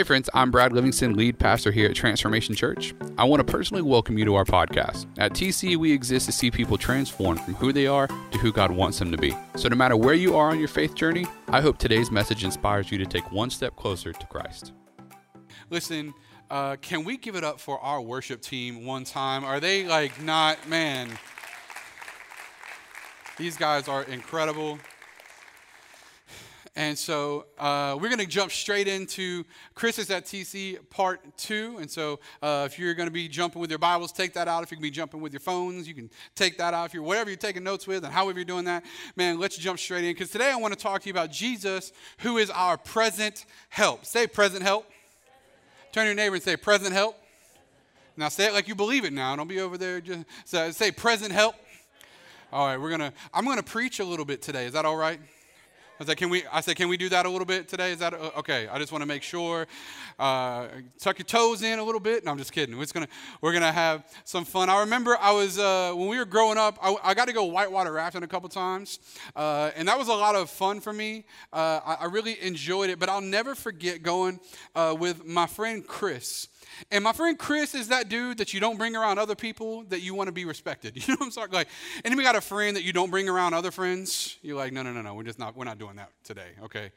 Hey, friends, I'm Brad Livingston, lead pastor here at Transformation Church. I want to personally welcome you to our podcast. At TC, we exist to see people transformed from who they are to who God wants them to be. So, no matter where you are on your faith journey, I hope today's message inspires you to take one step closer to Christ. Listen, uh, can we give it up for our worship team one time? Are they like not, man? These guys are incredible. And so uh, we're going to jump straight into Christmas at TC part two. And so uh, if you're going to be jumping with your Bibles, take that out. If you can be jumping with your phones, you can take that out. If you're whatever you're taking notes with and however you're doing that, man, let's jump straight in. Because today I want to talk to you about Jesus, who is our present help. Say present help. Turn to your neighbor and say present help. Now say it like you believe it now. Don't be over there just say present help. All right, we're gonna I'm gonna preach a little bit today. Is that all right? I said, can we? I said, can we do that a little bit today? Is that uh, okay? I just want to make sure. Uh, tuck your toes in a little bit. No, I'm just kidding. We're just gonna we're gonna have some fun. I remember I was uh, when we were growing up. I, I, got to go whitewater rafting a couple times, uh, and that was a lot of fun for me. Uh, I, I, really enjoyed it. But I'll never forget going uh, with my friend Chris. And my friend Chris is that dude that you don't bring around other people that you want to be respected. You know what I'm saying? Like, anybody got a friend that you don't bring around other friends? You're like, no, no, no, no. We're just not. We're not doing that today. Okay.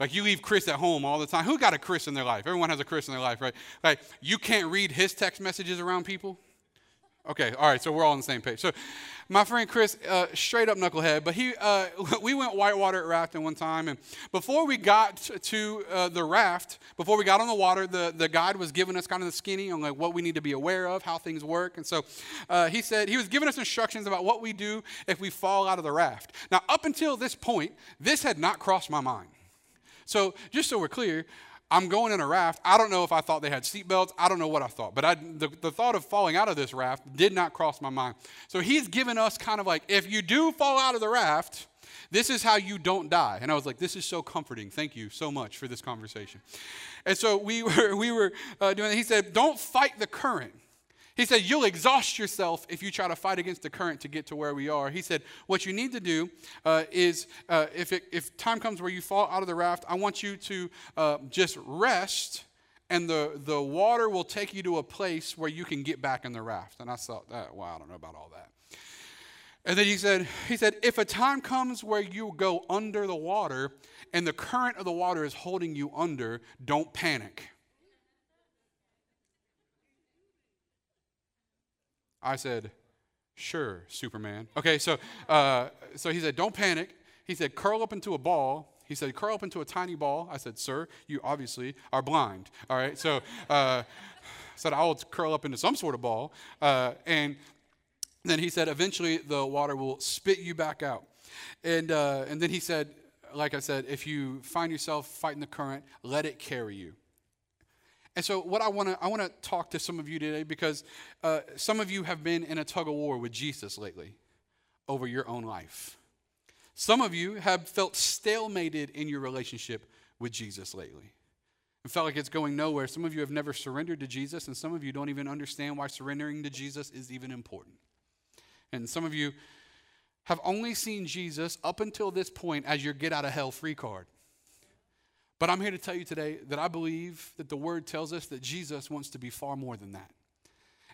Like you leave Chris at home all the time. Who got a Chris in their life? Everyone has a Chris in their life, right? Like you can't read his text messages around people. Okay, all right, so we're all on the same page. So, my friend Chris, uh, straight up knucklehead, but he, uh, we went whitewater rafting one time, and before we got to uh, the raft, before we got on the water, the, the guide was giving us kind of the skinny on like what we need to be aware of, how things work, and so uh, he said he was giving us instructions about what we do if we fall out of the raft. Now, up until this point, this had not crossed my mind. So, just so we're clear, I'm going in a raft. I don't know if I thought they had seatbelts. I don't know what I thought. But I, the, the thought of falling out of this raft did not cross my mind. So he's given us kind of like, if you do fall out of the raft, this is how you don't die. And I was like, this is so comforting. Thank you so much for this conversation. And so we were, we were uh, doing. He said, don't fight the current. He said, You'll exhaust yourself if you try to fight against the current to get to where we are. He said, What you need to do uh, is uh, if, it, if time comes where you fall out of the raft, I want you to uh, just rest, and the, the water will take you to a place where you can get back in the raft. And I thought, that, Well, I don't know about all that. And then he said, he said, if a time comes where you go under the water and the current of the water is holding you under, don't panic. I said, Sure, Superman. Okay, so, uh, so he said, Don't panic. He said, Curl up into a ball. He said, Curl up into a tiny ball. I said, Sir, you obviously are blind. All right, so uh, said, I will curl up into some sort of ball. Uh, and then he said, Eventually the water will spit you back out. And, uh, and then he said, like I said, if you find yourself fighting the current, let it carry you. And so, what I want to I want to talk to some of you today because uh, some of you have been in a tug of war with Jesus lately over your own life. Some of you have felt stalemated in your relationship with Jesus lately. It felt like it's going nowhere. Some of you have never surrendered to Jesus, and some of you don't even understand why surrendering to Jesus is even important. And some of you have only seen Jesus up until this point as your get out of hell free card. But I'm here to tell you today that I believe that the word tells us that Jesus wants to be far more than that.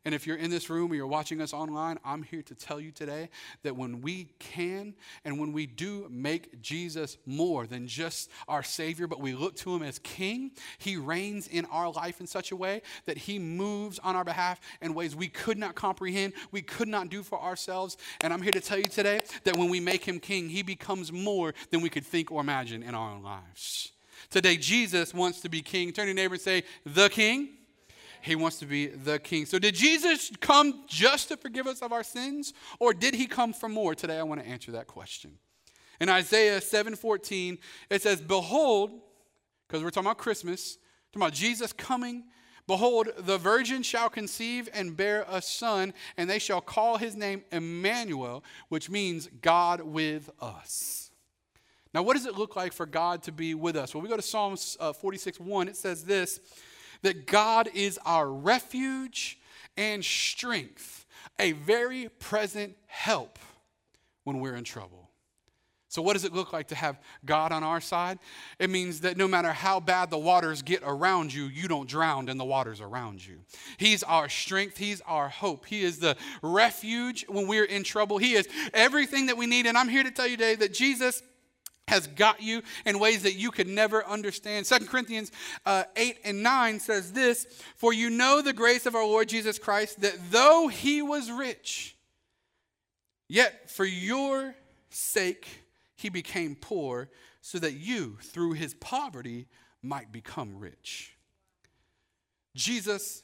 And if you're in this room or you're watching us online, I'm here to tell you today that when we can and when we do make Jesus more than just our Savior, but we look to Him as King, He reigns in our life in such a way that He moves on our behalf in ways we could not comprehend, we could not do for ourselves. And I'm here to tell you today that when we make Him King, He becomes more than we could think or imagine in our own lives. Today, Jesus wants to be king. Turn to your neighbor and say, The king. He wants to be the king. So, did Jesus come just to forgive us of our sins, or did he come for more? Today, I want to answer that question. In Isaiah 7:14, it says, Behold, because we're talking about Christmas, talking about Jesus coming. Behold, the virgin shall conceive and bear a son, and they shall call his name Emmanuel, which means God with us. Now, what does it look like for God to be with us? When we go to Psalms uh, 46 1, it says this that God is our refuge and strength, a very present help when we're in trouble. So, what does it look like to have God on our side? It means that no matter how bad the waters get around you, you don't drown in the waters around you. He's our strength, He's our hope. He is the refuge when we're in trouble. He is everything that we need. And I'm here to tell you today that Jesus has got you in ways that you could never understand. Second Corinthians uh, 8 and 9 says this For you know the grace of our Lord Jesus Christ, that though he was rich, yet for your sake he became poor, so that you, through his poverty, might become rich. Jesus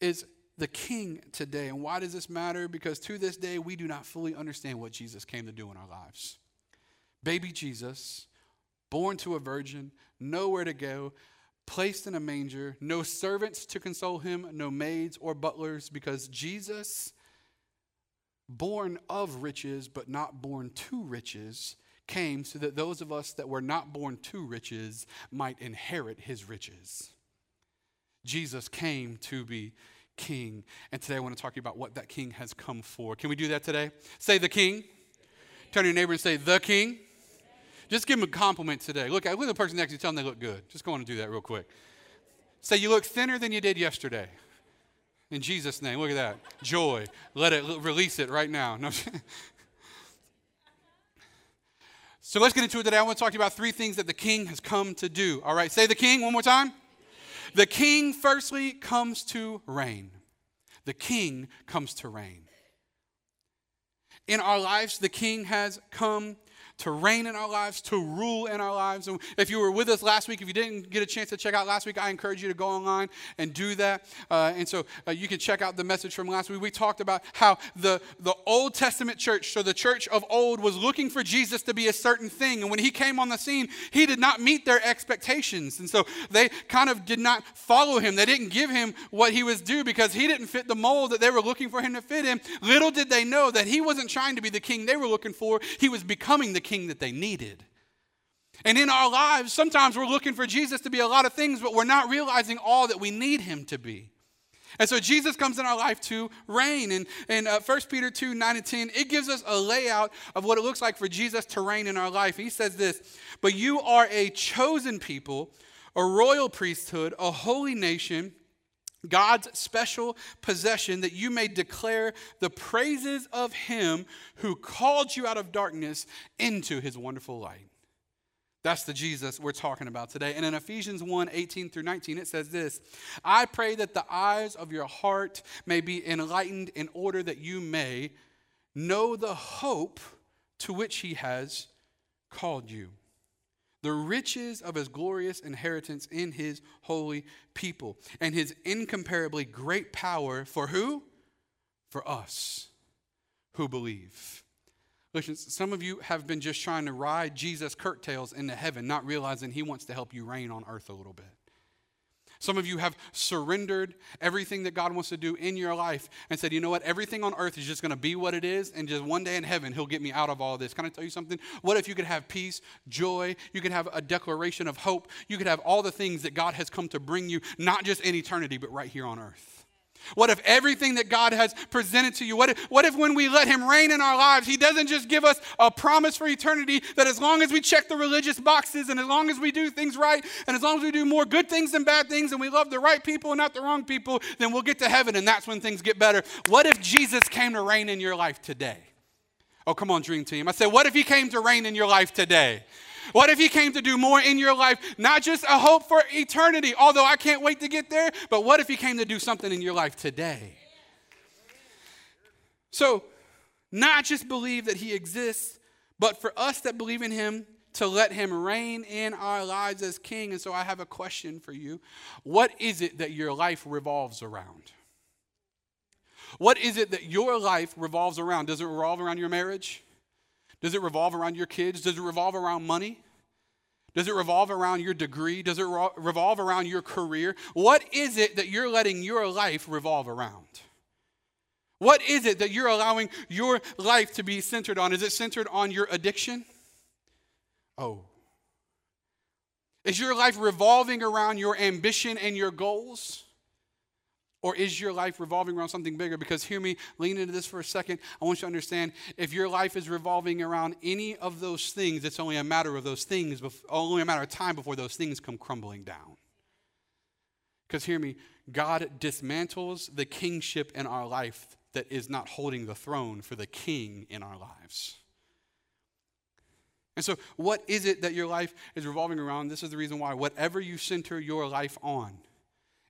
is the king today. And why does this matter? Because to this day, we do not fully understand what Jesus came to do in our lives baby Jesus, born to a virgin, nowhere to go, placed in a manger, no servants to console him, no maids or butlers, because Jesus, born of riches but not born to riches, came so that those of us that were not born to riches might inherit his riches. Jesus came to be king. And today I want to talk to you about what that king has come for. Can we do that today? Say the king. Turn to your neighbor and say, the king. Just give them a compliment today. Look, look at the person next to you, tell them they look good. Just go on and do that real quick. Say, you look thinner than you did yesterday. In Jesus' name, look at that. Joy. Let it release it right now. No. so let's get into it today. I want to talk to you about three things that the king has come to do. All right, say the king one more time. The king, firstly, comes to reign. The king comes to reign. In our lives, the king has come to reign in our lives, to rule in our lives. And if you were with us last week, if you didn't get a chance to check out last week, I encourage you to go online and do that. Uh, and so uh, you can check out the message from last week. We talked about how the, the Old Testament church, so the church of old, was looking for Jesus to be a certain thing. And when he came on the scene, he did not meet their expectations. And so they kind of did not follow him. They didn't give him what he was due because he didn't fit the mold that they were looking for him to fit in. Little did they know that he wasn't trying to be the king they were looking for, he was becoming the king that they needed. And in our lives, sometimes we're looking for Jesus to be a lot of things, but we're not realizing all that we need him to be. And so Jesus comes in our life to reign. And in uh, 1 Peter 2 9 and 10, it gives us a layout of what it looks like for Jesus to reign in our life. He says this But you are a chosen people, a royal priesthood, a holy nation God's special possession, that you may declare the praises of him who called you out of darkness into his wonderful light. That's the Jesus we're talking about today. And in Ephesians 1 18 through 19, it says this I pray that the eyes of your heart may be enlightened in order that you may know the hope to which he has called you the riches of his glorious inheritance in his holy people, and his incomparably great power for who? For us who believe. Listen, some of you have been just trying to ride Jesus' curtails into heaven, not realizing he wants to help you reign on earth a little bit. Some of you have surrendered everything that God wants to do in your life and said, you know what, everything on earth is just going to be what it is, and just one day in heaven, He'll get me out of all this. Can I tell you something? What if you could have peace, joy, you could have a declaration of hope, you could have all the things that God has come to bring you, not just in eternity, but right here on earth? What if everything that God has presented to you, what if, what if when we let Him reign in our lives, He doesn't just give us a promise for eternity that as long as we check the religious boxes and as long as we do things right and as long as we do more good things than bad things and we love the right people and not the wrong people, then we'll get to heaven and that's when things get better? What if Jesus came to reign in your life today? Oh, come on, Dream Team. I said, what if He came to reign in your life today? What if He came to do more in your life? Not just a hope for eternity, although I can't wait to get there, but what if He came to do something in your life today? So, not just believe that He exists, but for us that believe in Him, to let Him reign in our lives as King. And so, I have a question for you What is it that your life revolves around? What is it that your life revolves around? Does it revolve around your marriage? Does it revolve around your kids? Does it revolve around money? Does it revolve around your degree? Does it revolve around your career? What is it that you're letting your life revolve around? What is it that you're allowing your life to be centered on? Is it centered on your addiction? Oh. Is your life revolving around your ambition and your goals? Or is your life revolving around something bigger? Because hear me, lean into this for a second. I want you to understand if your life is revolving around any of those things, it's only a matter of those things, only a matter of time before those things come crumbling down. Because hear me, God dismantles the kingship in our life that is not holding the throne for the king in our lives. And so, what is it that your life is revolving around? This is the reason why. Whatever you center your life on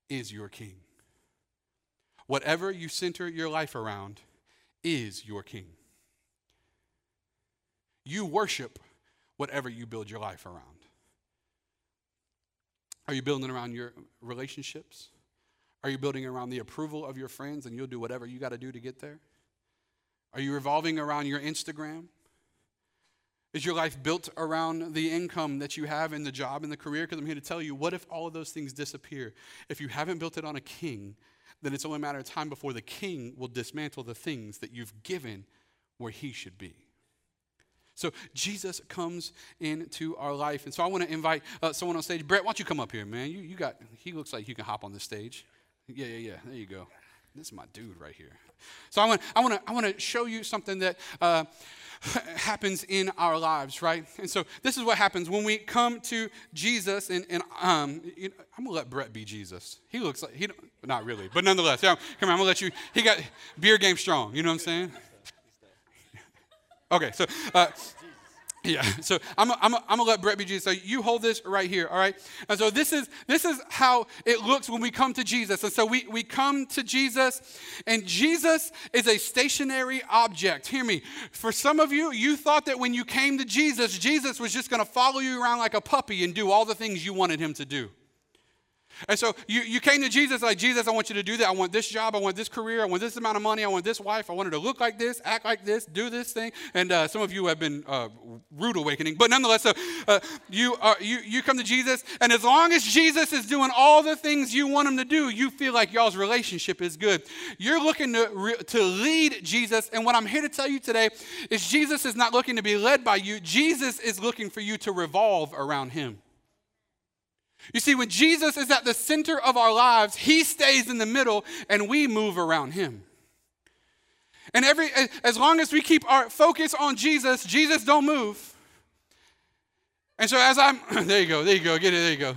is your king. Whatever you center your life around is your king. You worship whatever you build your life around. Are you building around your relationships? Are you building around the approval of your friends and you'll do whatever you got to do to get there? Are you revolving around your Instagram? Is your life built around the income that you have in the job and the career? Because I'm here to tell you, what if all of those things disappear? If you haven't built it on a king, then it's only a matter of time before the king will dismantle the things that you've given where he should be. So Jesus comes into our life. And so I want to invite uh, someone on stage. Brett, why don't you come up here, man? You, you got, he looks like you can hop on the stage. Yeah, yeah, yeah. There you go. This is my dude right here. So I want, I want to, I want to show you something that uh, happens in our lives, right? And so this is what happens when we come to Jesus, and, and um, you know, I'm gonna let Brett be Jesus. He looks like he, not really, but nonetheless, yeah, come on, I'm gonna let you. He got beer game strong. You know what I'm saying? Okay, so. Uh, yeah, so I'm, I'm, I'm gonna let Brett be Jesus. So you hold this right here, all right? And so this is this is how it looks when we come to Jesus. And so we, we come to Jesus, and Jesus is a stationary object. Hear me. For some of you, you thought that when you came to Jesus, Jesus was just gonna follow you around like a puppy and do all the things you wanted him to do. And so you, you came to Jesus like, Jesus, I want you to do that. I want this job. I want this career. I want this amount of money. I want this wife. I want her to look like this, act like this, do this thing. And uh, some of you have been uh, rude awakening. But nonetheless, so, uh, you, are, you, you come to Jesus, and as long as Jesus is doing all the things you want him to do, you feel like y'all's relationship is good. You're looking to, re- to lead Jesus. And what I'm here to tell you today is Jesus is not looking to be led by you, Jesus is looking for you to revolve around him. You see, when Jesus is at the center of our lives, he stays in the middle and we move around him. And every as long as we keep our focus on Jesus, Jesus don't move. And so as I'm there you go, there you go, get it, there you go.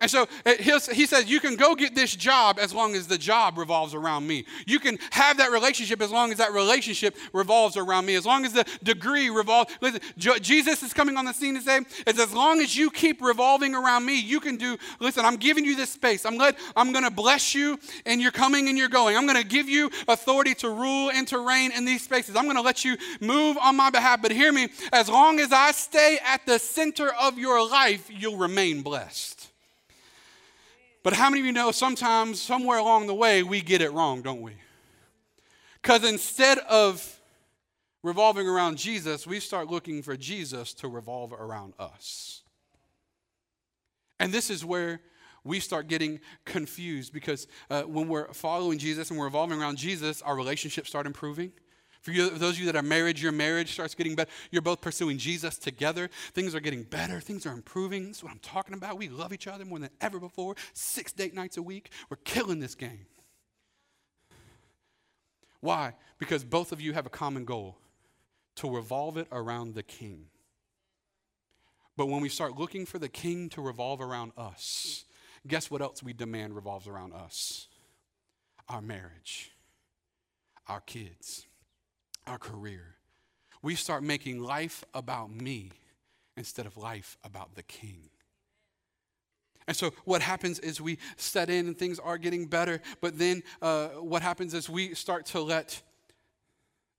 And so uh, he says, You can go get this job as long as the job revolves around me. You can have that relationship as long as that relationship revolves around me. As long as the degree revolves. Listen, Jesus is coming on the scene to say, as long as you keep revolving around me, you can do, listen, I'm giving you this space. I'm, I'm going to bless you and you're coming and you're going. I'm going to give you authority to rule and to reign in these spaces. I'm going to let you move on my behalf. But hear me, as long as I stay at the center of your life, you'll remain blessed. But how many of you know sometimes, somewhere along the way, we get it wrong, don't we? Because instead of revolving around Jesus, we start looking for Jesus to revolve around us. And this is where we start getting confused because uh, when we're following Jesus and we're revolving around Jesus, our relationships start improving. For you, those of you that are married, your marriage starts getting better. You're both pursuing Jesus together. Things are getting better. Things are improving. That's what I'm talking about. We love each other more than ever before. Six date nights a week. We're killing this game. Why? Because both of you have a common goal to revolve it around the king. But when we start looking for the king to revolve around us, guess what else we demand revolves around us? Our marriage, our kids our career. We start making life about me instead of life about the king. And so, what happens is we set in and things are getting better, but then uh, what happens is we start to let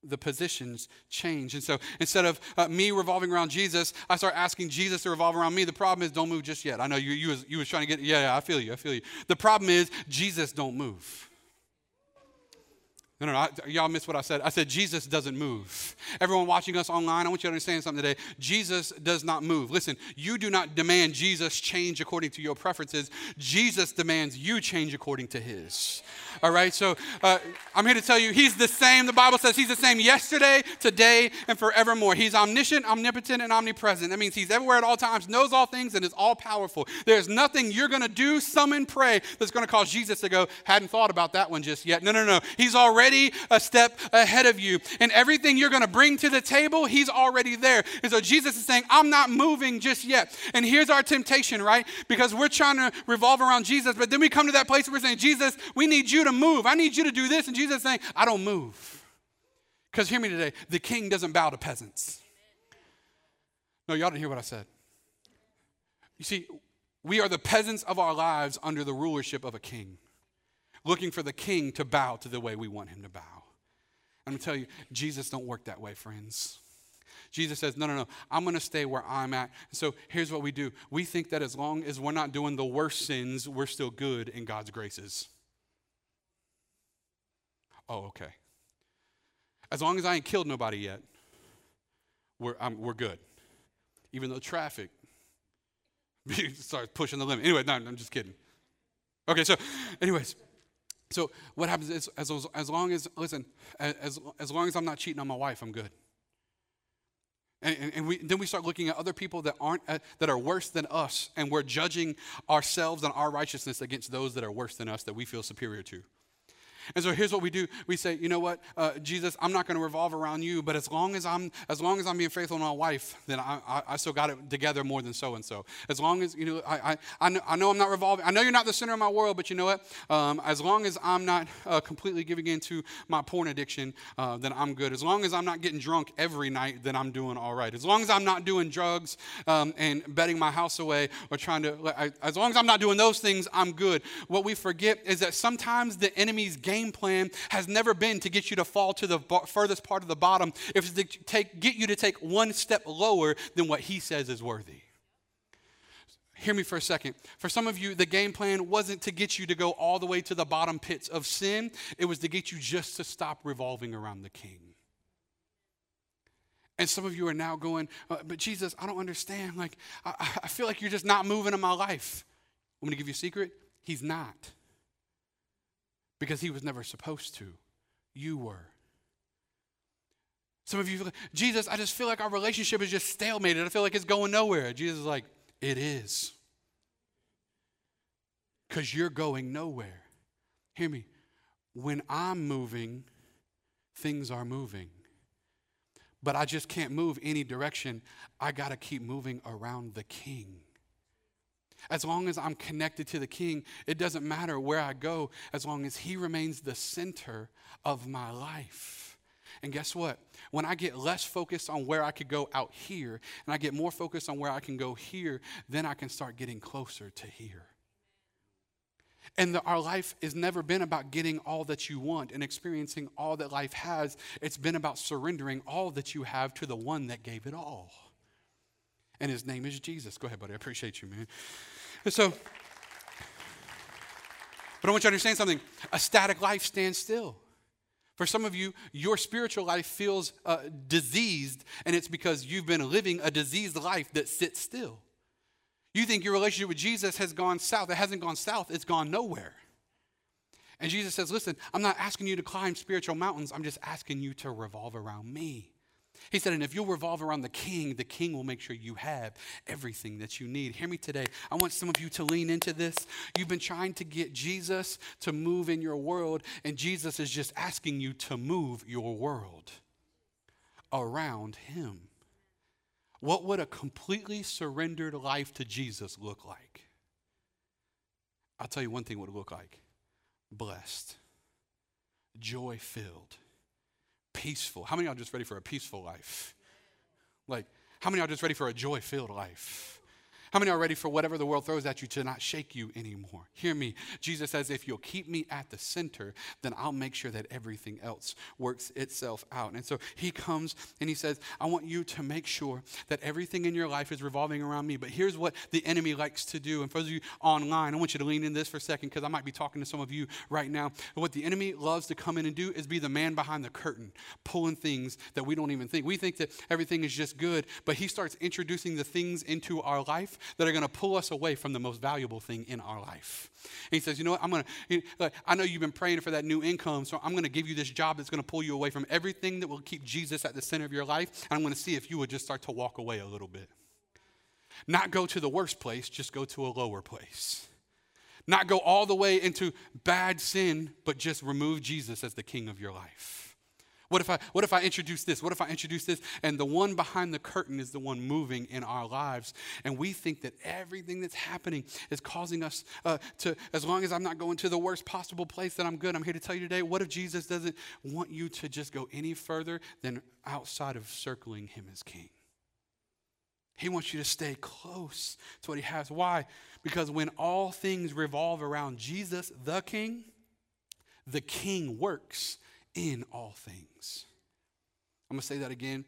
the positions change. And so, instead of uh, me revolving around Jesus, I start asking Jesus to revolve around me. The problem is, don't move just yet. I know you, you, was, you was trying to get, yeah, yeah, I feel you, I feel you. The problem is, Jesus don't move. No, no, no. I, y'all missed what I said. I said Jesus doesn't move. Everyone watching us online, I want you to understand something today. Jesus does not move. Listen, you do not demand Jesus change according to your preferences. Jesus demands you change according to his. All right, so uh, I'm here to tell you he's the same. The Bible says he's the same yesterday, today, and forevermore. He's omniscient, omnipotent, and omnipresent. That means he's everywhere at all times, knows all things, and is all powerful. There's nothing you're going to do, summon, pray that's going to cause Jesus to go, hadn't thought about that one just yet. No, no, no. He's already already a step ahead of you. And everything you're going to bring to the table, He's already there. And so Jesus is saying, I'm not moving just yet. And here's our temptation, right? Because we're trying to revolve around Jesus, but then we come to that place where we're saying, Jesus, we need you to move. I need you to do this. And Jesus is saying, I don't move. Because hear me today, the king doesn't bow to peasants. No, y'all didn't hear what I said. You see, we are the peasants of our lives under the rulership of a king looking for the king to bow to the way we want him to bow. I'm going to tell you, Jesus don't work that way, friends. Jesus says, No, no, no, I'm going to stay where I'm at. So here's what we do we think that as long as we're not doing the worst sins, we're still good in God's graces. Oh, okay. As long as I ain't killed nobody yet, we're, we're good. Even though traffic starts pushing the limit. Anyway, no, I'm just kidding. Okay, so, anyways. So what happens is, as, as long as, listen, as, as long as I'm not cheating on my wife, I'm good. And, and, and we, then we start looking at other people that aren't uh, that are worse than us, and we're judging ourselves and our righteousness against those that are worse than us that we feel superior to. And so here's what we do. We say, you know what, uh, Jesus, I'm not going to revolve around you, but as long as I'm as long as I'm being faithful to my wife, then I, I, I still got it together more than so and so. As long as you know, I, I, I, know, I I'm not revolving. I know you're not the center of my world, but you know what? Um, as long as I'm not uh, completely giving into my porn addiction, uh, then I'm good. As long as I'm not getting drunk every night, then I'm doing all right. As long as I'm not doing drugs um, and betting my house away or trying to, as long as I'm not doing those things, I'm good. What we forget is that sometimes the enemy's game game plan has never been to get you to fall to the furthest part of the bottom. If it's to take, get you to take one step lower than what he says is worthy. Hear me for a second. For some of you, the game plan wasn't to get you to go all the way to the bottom pits of sin, it was to get you just to stop revolving around the king. And some of you are now going, uh, but Jesus, I don't understand. Like, I, I feel like you're just not moving in my life. I'm going to give you a secret. He's not because he was never supposed to. You were. Some of you, like, Jesus, I just feel like our relationship is just stalemated. I feel like it's going nowhere. Jesus is like, it is. Because you're going nowhere. Hear me. When I'm moving, things are moving. But I just can't move any direction. I got to keep moving around the king. As long as I'm connected to the King, it doesn't matter where I go, as long as He remains the center of my life. And guess what? When I get less focused on where I could go out here, and I get more focused on where I can go here, then I can start getting closer to here. And the, our life has never been about getting all that you want and experiencing all that life has. It's been about surrendering all that you have to the one that gave it all. And his name is Jesus. Go ahead, buddy. I appreciate you, man. So, but I want you to understand something. A static life stands still. For some of you, your spiritual life feels uh, diseased, and it's because you've been living a diseased life that sits still. You think your relationship with Jesus has gone south. It hasn't gone south, it's gone nowhere. And Jesus says, Listen, I'm not asking you to climb spiritual mountains, I'm just asking you to revolve around me. He said, and if you'll revolve around the king, the king will make sure you have everything that you need. Hear me today. I want some of you to lean into this. You've been trying to get Jesus to move in your world, and Jesus is just asking you to move your world around him. What would a completely surrendered life to Jesus look like? I'll tell you one thing would look like blessed, joy filled peaceful. How many are just ready for a peaceful life? Like, how many are just ready for a joy filled life? How many are ready for whatever the world throws at you to not shake you anymore? Hear me. Jesus says, if you'll keep me at the center, then I'll make sure that everything else works itself out. And so he comes and he says, I want you to make sure that everything in your life is revolving around me. But here's what the enemy likes to do. And for those of you online, I want you to lean in this for a second because I might be talking to some of you right now. What the enemy loves to come in and do is be the man behind the curtain, pulling things that we don't even think. We think that everything is just good, but he starts introducing the things into our life that are going to pull us away from the most valuable thing in our life. And he says, You know what? I'm going to, I know you've been praying for that new income, so I'm going to give you this job that's going to pull you away from everything that will keep Jesus at the center of your life. And I'm going to see if you would just start to walk away a little bit. Not go to the worst place, just go to a lower place. Not go all the way into bad sin, but just remove Jesus as the king of your life. What if I what if I introduce this? What if I introduce this? And the one behind the curtain is the one moving in our lives. And we think that everything that's happening is causing us uh, to, as long as I'm not going to the worst possible place, that I'm good. I'm here to tell you today, what if Jesus doesn't want you to just go any further than outside of circling him as king? He wants you to stay close to what he has. Why? Because when all things revolve around Jesus, the king, the king works in all things. I'm going to say that again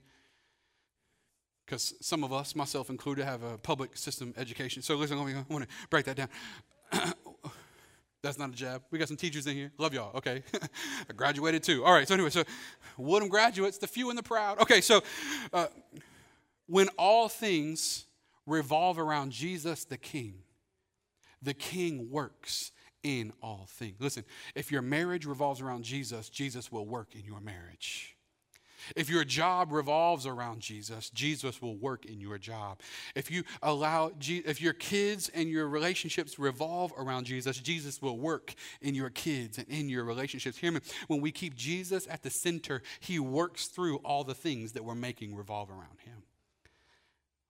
because some of us, myself included, have a public system education. So listen, I want to break that down. That's not a jab. We got some teachers in here. Love y'all. Okay. I graduated too. All right. So, anyway, so Woodham graduates, the few and the proud. Okay. So, uh, when all things revolve around Jesus the King, the King works in all things. Listen, if your marriage revolves around Jesus, Jesus will work in your marriage. If your job revolves around Jesus, Jesus will work in your job. If you allow if your kids and your relationships revolve around Jesus, Jesus will work in your kids and in your relationships. Hear me. When we keep Jesus at the center, he works through all the things that we're making revolve around him.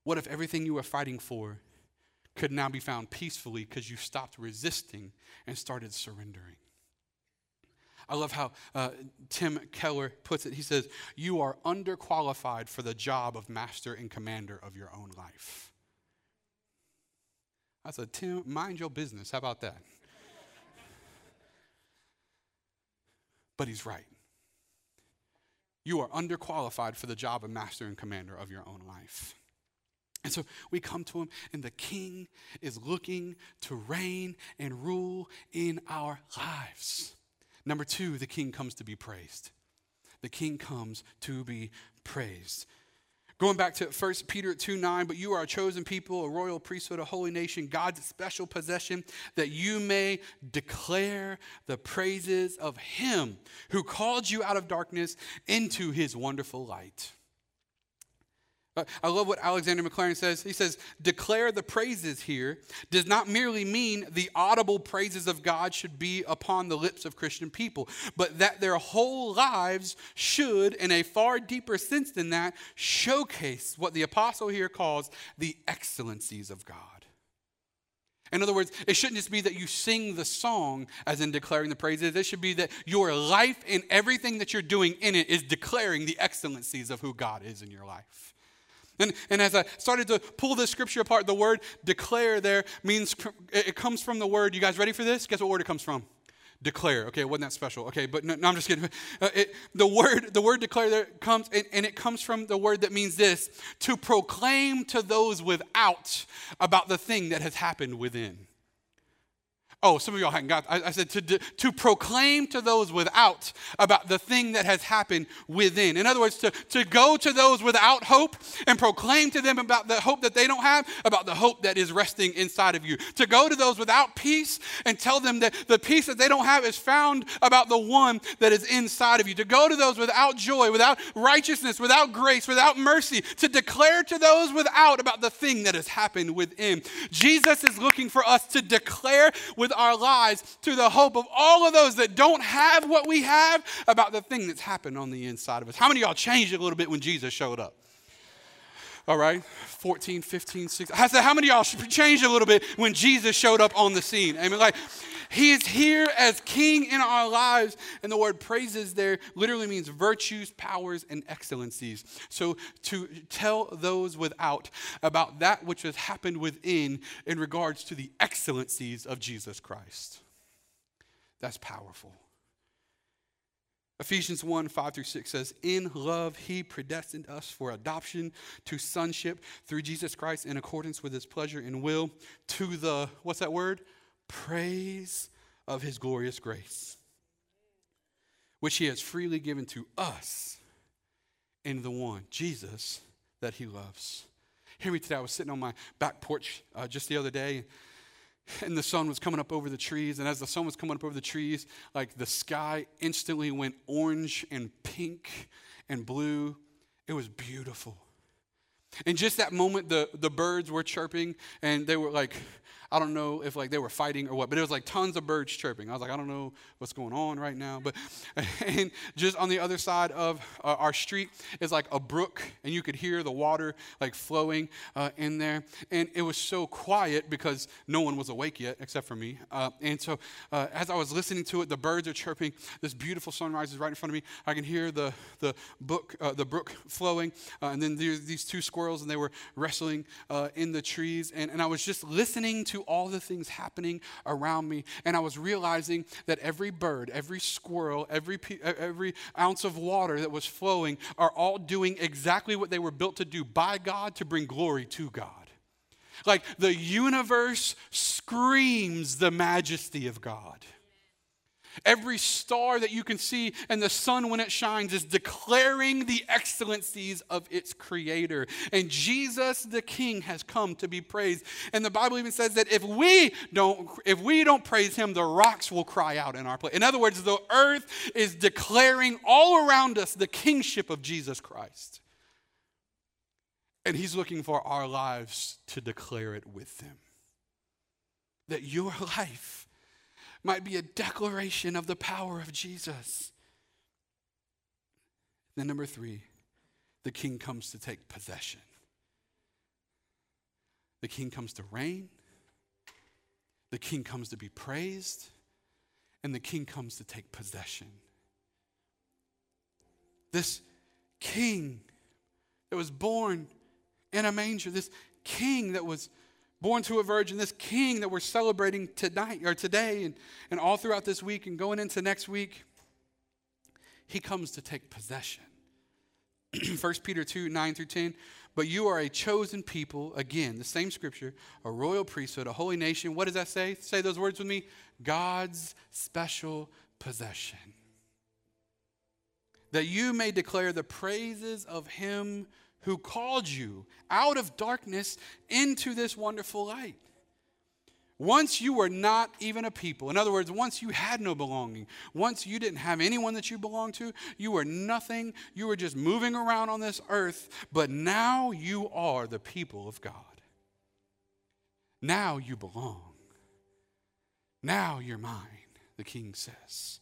What if everything you were fighting for could now be found peacefully because you stopped resisting and started surrendering. I love how uh, Tim Keller puts it. He says, You are underqualified for the job of master and commander of your own life. I said, Tim, mind your business. How about that? but he's right. You are underqualified for the job of master and commander of your own life. And so we come to him, and the king is looking to reign and rule in our lives. Number two, the king comes to be praised. The king comes to be praised. Going back to 1 Peter 2 9, but you are a chosen people, a royal priesthood, a holy nation, God's special possession, that you may declare the praises of him who called you out of darkness into his wonderful light. I love what Alexander Maclaren says. He says, declare the praises here does not merely mean the audible praises of God should be upon the lips of Christian people, but that their whole lives should, in a far deeper sense than that, showcase what the apostle here calls the excellencies of God. In other words, it shouldn't just be that you sing the song as in declaring the praises. It should be that your life and everything that you're doing in it is declaring the excellencies of who God is in your life. And, and as I started to pull this scripture apart, the word declare there means, it comes from the word, you guys ready for this? Guess what word it comes from? Declare. Okay, wasn't that special? Okay, but no, no I'm just kidding. Uh, it, the word, the word declare there comes, and, and it comes from the word that means this to proclaim to those without about the thing that has happened within. Oh, some of y'all hadn't got. I, I said to, to proclaim to those without about the thing that has happened within. In other words, to, to go to those without hope and proclaim to them about the hope that they don't have, about the hope that is resting inside of you. To go to those without peace and tell them that the peace that they don't have is found about the one that is inside of you. To go to those without joy, without righteousness, without grace, without mercy. To declare to those without about the thing that has happened within. Jesus is looking for us to declare with our lives to the hope of all of those that don't have what we have about the thing that's happened on the inside of us. How many y'all changed a little bit when Jesus showed up? All right, 14, 15, 16. I said, how many y'all should changed a little bit when Jesus showed up on the scene? I like, He is here as king in our lives. And the word praises there literally means virtues, powers, and excellencies. So to tell those without about that which has happened within in regards to the excellencies of Jesus Christ. That's powerful. Ephesians 1 5 through 6 says, In love, he predestined us for adoption to sonship through Jesus Christ in accordance with his pleasure and will, to the, what's that word? Praise of his glorious grace, which he has freely given to us in the one, Jesus, that he loves. Hear me today. I was sitting on my back porch uh, just the other day and the sun was coming up over the trees. And as the sun was coming up over the trees like the sky instantly went orange and pink and blue. It was beautiful. And just that moment the, the birds were chirping and they were like I don't know if like they were fighting or what, but it was like tons of birds chirping. I was like, I don't know what's going on right now. But and just on the other side of uh, our street is like a brook, and you could hear the water like flowing uh, in there. And it was so quiet because no one was awake yet except for me. Uh, and so uh, as I was listening to it, the birds are chirping. This beautiful sunrise is right in front of me. I can hear the the book uh, the brook flowing, uh, and then these two squirrels, and they were wrestling in the trees. And, and I was just listening to all the things happening around me. And I was realizing that every bird, every squirrel, every, every ounce of water that was flowing are all doing exactly what they were built to do by God to bring glory to God. Like the universe screams the majesty of God. Every star that you can see and the sun when it shines is declaring the excellencies of its creator. And Jesus the King has come to be praised. And the Bible even says that if we don't if we don't praise him, the rocks will cry out in our place. In other words, the earth is declaring all around us the kingship of Jesus Christ. And he's looking for our lives to declare it with him. That your life might be a declaration of the power of Jesus. Then, number three, the king comes to take possession. The king comes to reign. The king comes to be praised. And the king comes to take possession. This king that was born in a manger, this king that was born to a virgin, this king that we're celebrating tonight or today and, and all throughout this week and going into next week, he comes to take possession. 1 Peter 2 9 through 10. But you are a chosen people, again, the same scripture, a royal priesthood, a holy nation. What does that say? Say those words with me God's special possession. That you may declare the praises of him who called you out of darkness into this wonderful light. Once you were not even a people. In other words, once you had no belonging, once you didn't have anyone that you belonged to, you were nothing. You were just moving around on this earth, but now you are the people of God. Now you belong. Now you're mine, the king says.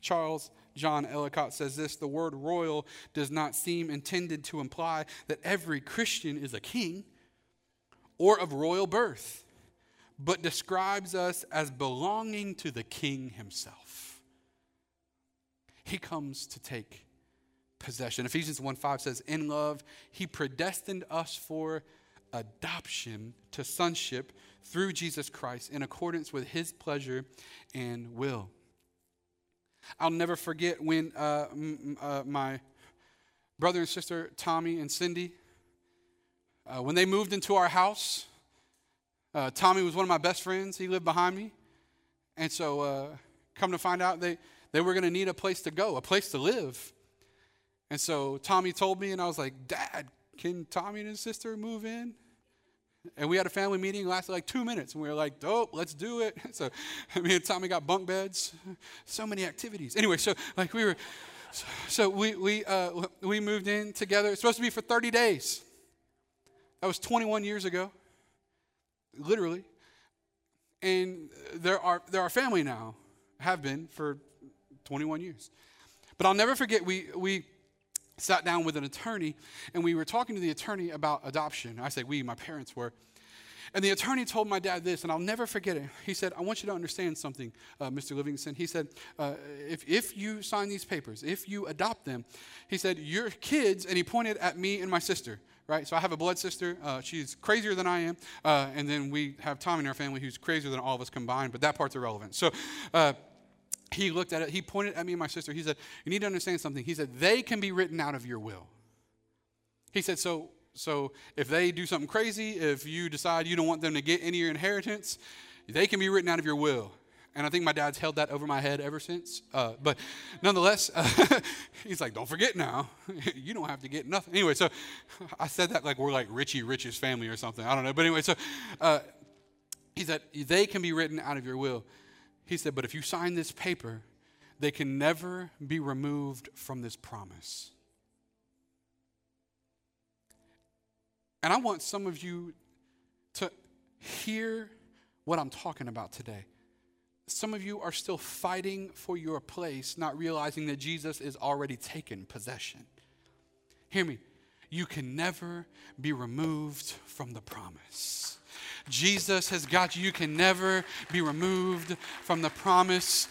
Charles John Ellicott says this the word royal does not seem intended to imply that every Christian is a king or of royal birth, but describes us as belonging to the king himself. He comes to take possession. Ephesians 1 5 says, In love, he predestined us for adoption to sonship through Jesus Christ in accordance with his pleasure and will. I'll never forget when uh, m- uh, my brother and sister, Tommy and Cindy, uh, when they moved into our house, uh, Tommy was one of my best friends. He lived behind me. And so, uh, come to find out, they, they were going to need a place to go, a place to live. And so, Tommy told me, and I was like, Dad, can Tommy and his sister move in? And we had a family meeting, lasted like two minutes, and we were like, dope, let's do it. So me and Tommy got bunk beds, so many activities. Anyway, so like we were, so we, we, uh, we moved in together. It's supposed to be for 30 days. That was 21 years ago, literally. And there are, there are family now, have been for 21 years. But I'll never forget, we, we, sat down with an attorney and we were talking to the attorney about adoption. I say we, my parents were. And the attorney told my dad this, and I'll never forget it. He said, I want you to understand something, uh, Mr. Livingston. He said, uh, if, if you sign these papers, if you adopt them, he said, your kids, and he pointed at me and my sister, right? So I have a blood sister. Uh, she's crazier than I am. Uh, and then we have Tom in our family who's crazier than all of us combined, but that part's irrelevant. So uh, he looked at it, he pointed at me and my sister. He said, You need to understand something. He said, They can be written out of your will. He said, So so if they do something crazy, if you decide you don't want them to get any of your inheritance, they can be written out of your will. And I think my dad's held that over my head ever since. Uh, but nonetheless, uh, he's like, don't forget now, you don't have to get nothing. Anyway, so I said that like we're like Richie Rich's family or something. I don't know. But anyway, so uh, he said, they can be written out of your will. He said, but if you sign this paper, they can never be removed from this promise. And I want some of you to hear what I'm talking about today. Some of you are still fighting for your place, not realizing that Jesus is already taken possession. Hear me. You can never be removed from the promise. Jesus has got you. You can never be removed from the promise.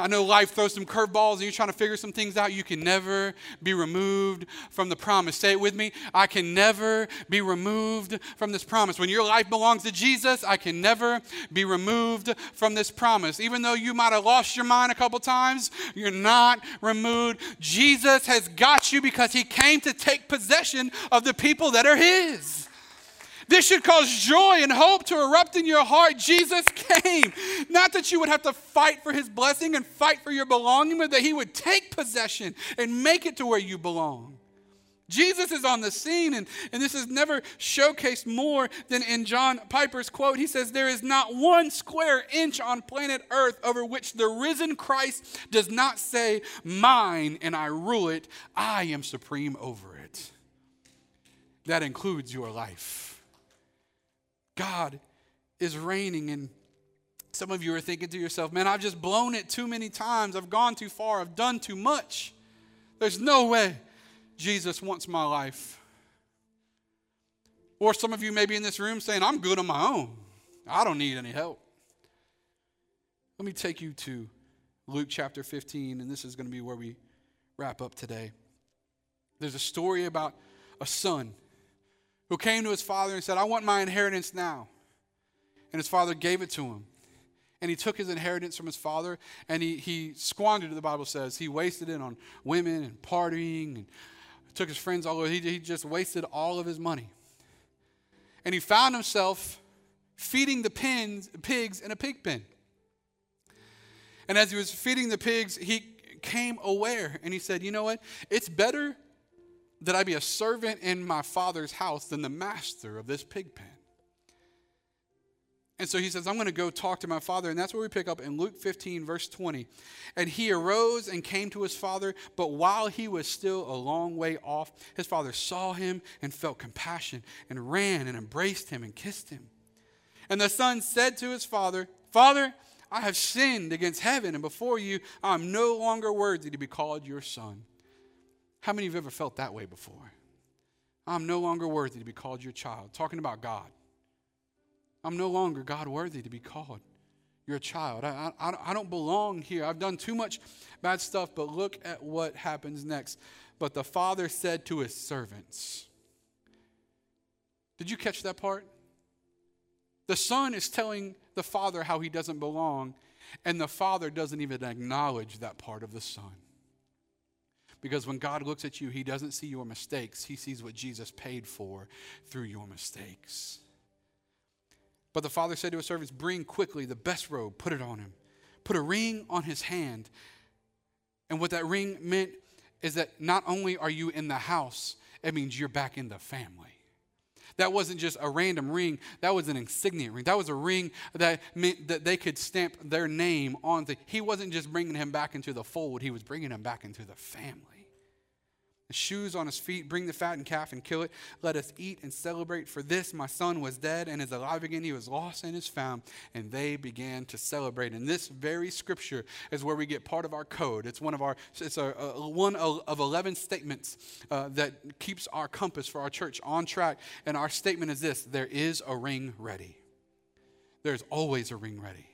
I know life throws some curveballs and you're trying to figure some things out. You can never be removed from the promise. Say it with me. I can never be removed from this promise. When your life belongs to Jesus, I can never be removed from this promise. Even though you might have lost your mind a couple times, you're not removed. Jesus has got you because he came to take possession of the people that are his. This should cause joy and hope to erupt in your heart. Jesus came. Not that you would have to fight for his blessing and fight for your belonging, but that he would take possession and make it to where you belong. Jesus is on the scene, and, and this is never showcased more than in John Piper's quote. He says, There is not one square inch on planet Earth over which the risen Christ does not say, Mine, and I rule it. I am supreme over it. That includes your life. God is reigning. And some of you are thinking to yourself, man, I've just blown it too many times. I've gone too far. I've done too much. There's no way Jesus wants my life. Or some of you may be in this room saying, I'm good on my own. I don't need any help. Let me take you to Luke chapter 15, and this is going to be where we wrap up today. There's a story about a son who came to his father and said, I want my inheritance now. And his father gave it to him. And he took his inheritance from his father and he, he squandered it, the Bible says. He wasted it on women and partying and took his friends all over. He, he just wasted all of his money. And he found himself feeding the pins, pigs in a pig pen. And as he was feeding the pigs, he came aware and he said, You know what? It's better that I be a servant in my father's house than the master of this pig pen. And so he says, I'm going to go talk to my father. And that's where we pick up in Luke 15, verse 20. And he arose and came to his father, but while he was still a long way off, his father saw him and felt compassion and ran and embraced him and kissed him. And the son said to his father, Father, I have sinned against heaven and before you. I'm no longer worthy to be called your son. How many of you have ever felt that way before? I'm no longer worthy to be called your child. Talking about God. I'm no longer God worthy to be called your child. I, I, I don't belong here. I've done too much bad stuff, but look at what happens next. But the father said to his servants, Did you catch that part? The son is telling the father how he doesn't belong, and the father doesn't even acknowledge that part of the son. Because when God looks at you, He doesn't see your mistakes, He sees what Jesus paid for through your mistakes. But the father said to his servants, Bring quickly the best robe, put it on him, put a ring on his hand. And what that ring meant is that not only are you in the house, it means you're back in the family. That wasn't just a random ring, that was an insignia ring. That was a ring that meant that they could stamp their name on the. He wasn't just bringing him back into the fold, he was bringing him back into the family. Shoes on his feet, bring the fattened calf and kill it. Let us eat and celebrate. For this my son was dead and is alive again. He was lost and is found. And they began to celebrate. And this very scripture is where we get part of our code. It's one of our, it's a, a one of 11 statements uh, that keeps our compass for our church on track. And our statement is this there is a ring ready. There's always a ring ready.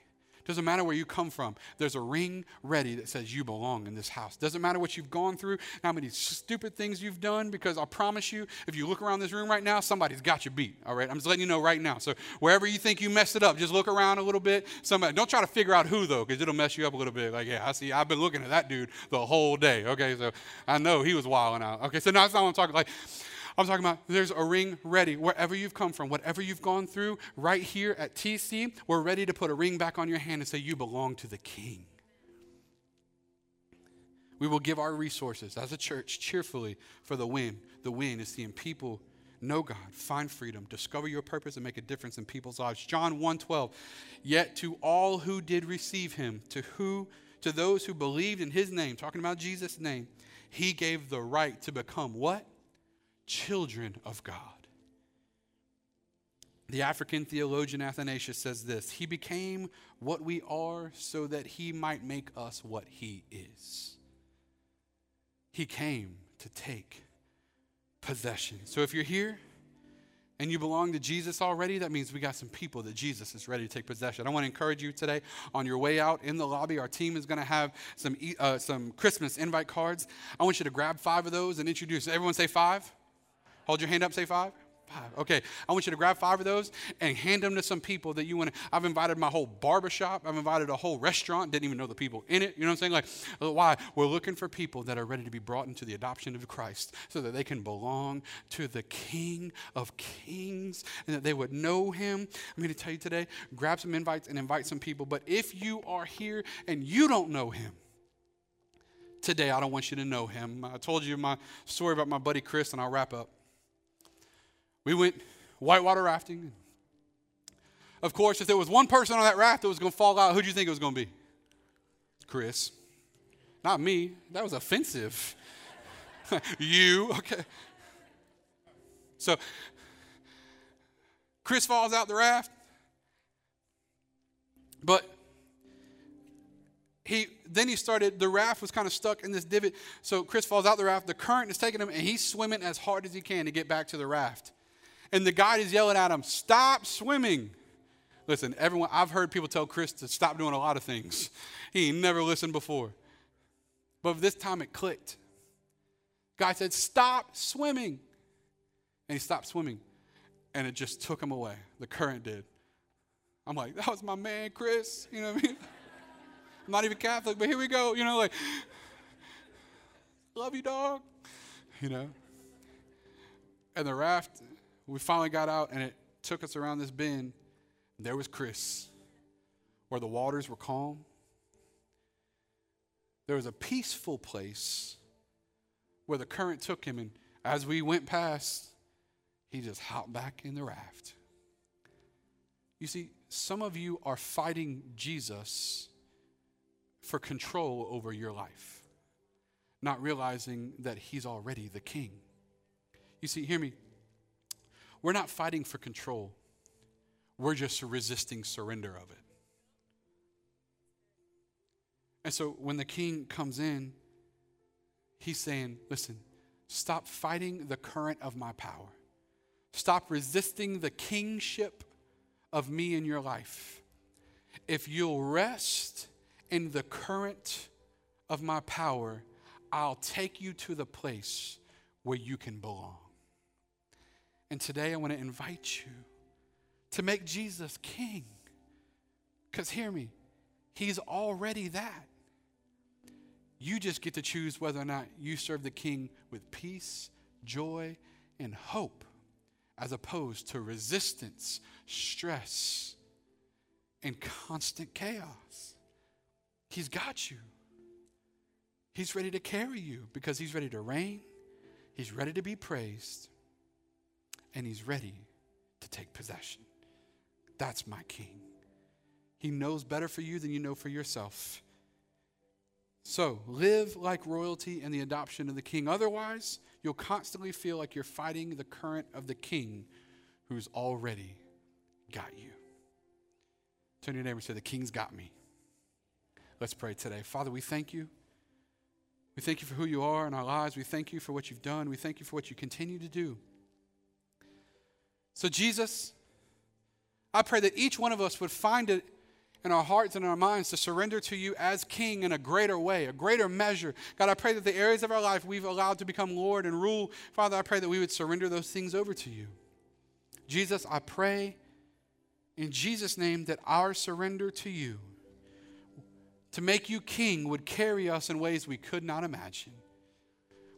Doesn't matter where you come from. There's a ring ready that says you belong in this house. Doesn't matter what you've gone through, how many stupid things you've done, because I promise you, if you look around this room right now, somebody's got you beat. All right, I'm just letting you know right now. So wherever you think you messed it up, just look around a little bit. Somebody, don't try to figure out who though, because it'll mess you up a little bit. Like, yeah, I see. I've been looking at that dude the whole day. Okay, so I know he was wilding out. Okay, so now that's not what I'm talking like. I'm talking about there's a ring ready. Wherever you've come from, whatever you've gone through, right here at TC, we're ready to put a ring back on your hand and say, You belong to the King. We will give our resources as a church cheerfully for the win. The win is seeing people know God, find freedom, discover your purpose, and make a difference in people's lives. John 1:12. Yet to all who did receive him, to who to those who believed in his name, talking about Jesus' name, he gave the right to become what? Children of God. The African theologian Athanasius says this He became what we are so that he might make us what he is. He came to take possession. So if you're here and you belong to Jesus already, that means we got some people that Jesus is ready to take possession. I want to encourage you today on your way out in the lobby. Our team is going to have some, uh, some Christmas invite cards. I want you to grab five of those and introduce. Everyone say five. Hold your hand up, say five. Five. Okay, I want you to grab five of those and hand them to some people that you want to. I've invited my whole barbershop. I've invited a whole restaurant. Didn't even know the people in it. You know what I'm saying? Like, uh, why? We're looking for people that are ready to be brought into the adoption of Christ so that they can belong to the King of Kings and that they would know Him. I'm going to tell you today grab some invites and invite some people. But if you are here and you don't know Him, today I don't want you to know Him. I told you my story about my buddy Chris, and I'll wrap up. We went whitewater rafting. Of course, if there was one person on that raft that was going to fall out, who do you think it was going to be? Chris. Not me. That was offensive. you, okay. So, Chris falls out the raft. But he then he started the raft was kind of stuck in this divot so chris falls out the raft the current is taking him and he's swimming as hard as he can to get back to the raft and the guide is yelling at him, Stop swimming. Listen, everyone, I've heard people tell Chris to stop doing a lot of things. He never listened before. But this time it clicked. Guy said, Stop swimming. And he stopped swimming. And it just took him away. The current did. I'm like, That was my man, Chris. You know what I mean? I'm not even Catholic, but here we go. You know, like, love you, dog. You know? And the raft we finally got out and it took us around this bend. There was Chris, where the waters were calm. There was a peaceful place where the current took him, and as we went past, he just hopped back in the raft. You see, some of you are fighting Jesus for control over your life, not realizing that he's already the king. You see, hear me. We're not fighting for control, we're just resisting surrender of it. And so when the king comes in, he's saying, Listen, stop fighting the current of my power. Stop resisting the kingship of me in your life. If you'll rest in the current of my power, I'll take you to the place where you can belong. And today I want to invite you to make Jesus king. Because hear me, he's already that. You just get to choose whether or not you serve the king with peace, joy, and hope, as opposed to resistance, stress, and constant chaos. He's got you. He's ready to carry you because he's ready to reign, he's ready to be praised and he's ready to take possession. That's my king. He knows better for you than you know for yourself. So live like royalty and the adoption of the king. Otherwise, you'll constantly feel like you're fighting the current of the king who's already got you. Turn to your neighbor and say, The king's got me. Let's pray today. Father, we thank you. We thank you for who you are in our lives. We thank you for what you've done. We thank you for what you continue to do. So, Jesus, I pray that each one of us would find it in our hearts and in our minds to surrender to you as King in a greater way, a greater measure. God, I pray that the areas of our life we've allowed to become Lord and rule, Father, I pray that we would surrender those things over to you. Jesus, I pray in Jesus' name that our surrender to you to make you king would carry us in ways we could not imagine.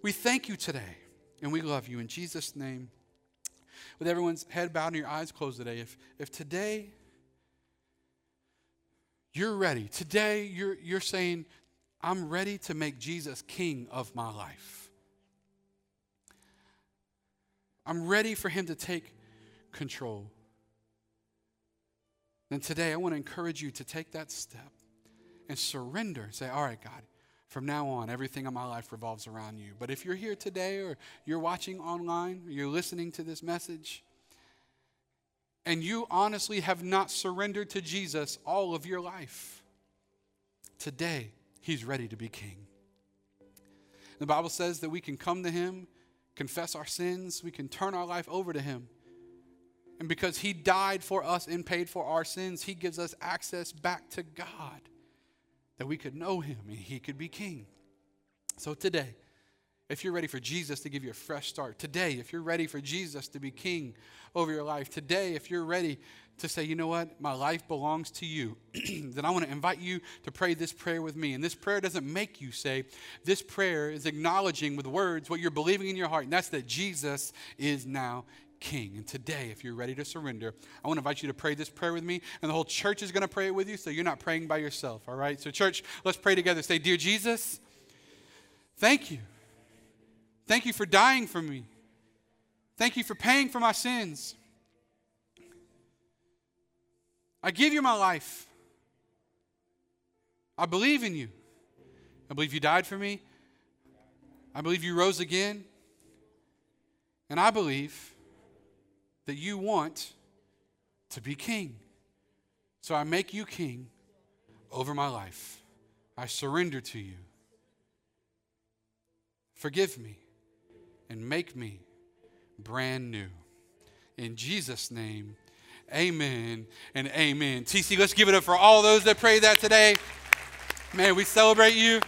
We thank you today and we love you in Jesus' name. With everyone's head bowed and your eyes closed today, if, if today you're ready. Today, you're, you're saying, I'm ready to make Jesus king of my life. I'm ready for him to take control. Then today, I want to encourage you to take that step and surrender. Say, All right, God, from now on, everything in my life revolves around you. But if you're here today or you're watching online, or you're listening to this message, and you honestly have not surrendered to Jesus all of your life, today he's ready to be king. The Bible says that we can come to him, confess our sins, we can turn our life over to him. And because he died for us and paid for our sins, he gives us access back to God that we could know him and he could be king. So today, if you're ready for Jesus to give you a fresh start, today, if you're ready for Jesus to be king over your life, today, if you're ready to say, you know what, my life belongs to you, then I want to invite you to pray this prayer with me. And this prayer doesn't make you say, this prayer is acknowledging with words what you're believing in your heart, and that's that Jesus is now king. And today, if you're ready to surrender, I want to invite you to pray this prayer with me, and the whole church is going to pray it with you, so you're not praying by yourself, all right? So, church, let's pray together. Say, Dear Jesus, thank you Thank you for dying for me. Thank you for paying for my sins. I give you my life. I believe in you. I believe you died for me. I believe you rose again. And I believe that you want to be king. So I make you king over my life. I surrender to you. Forgive me and make me brand new. In Jesus' name, amen and amen. TC, let's give it up for all those that prayed that today. Man, we celebrate you.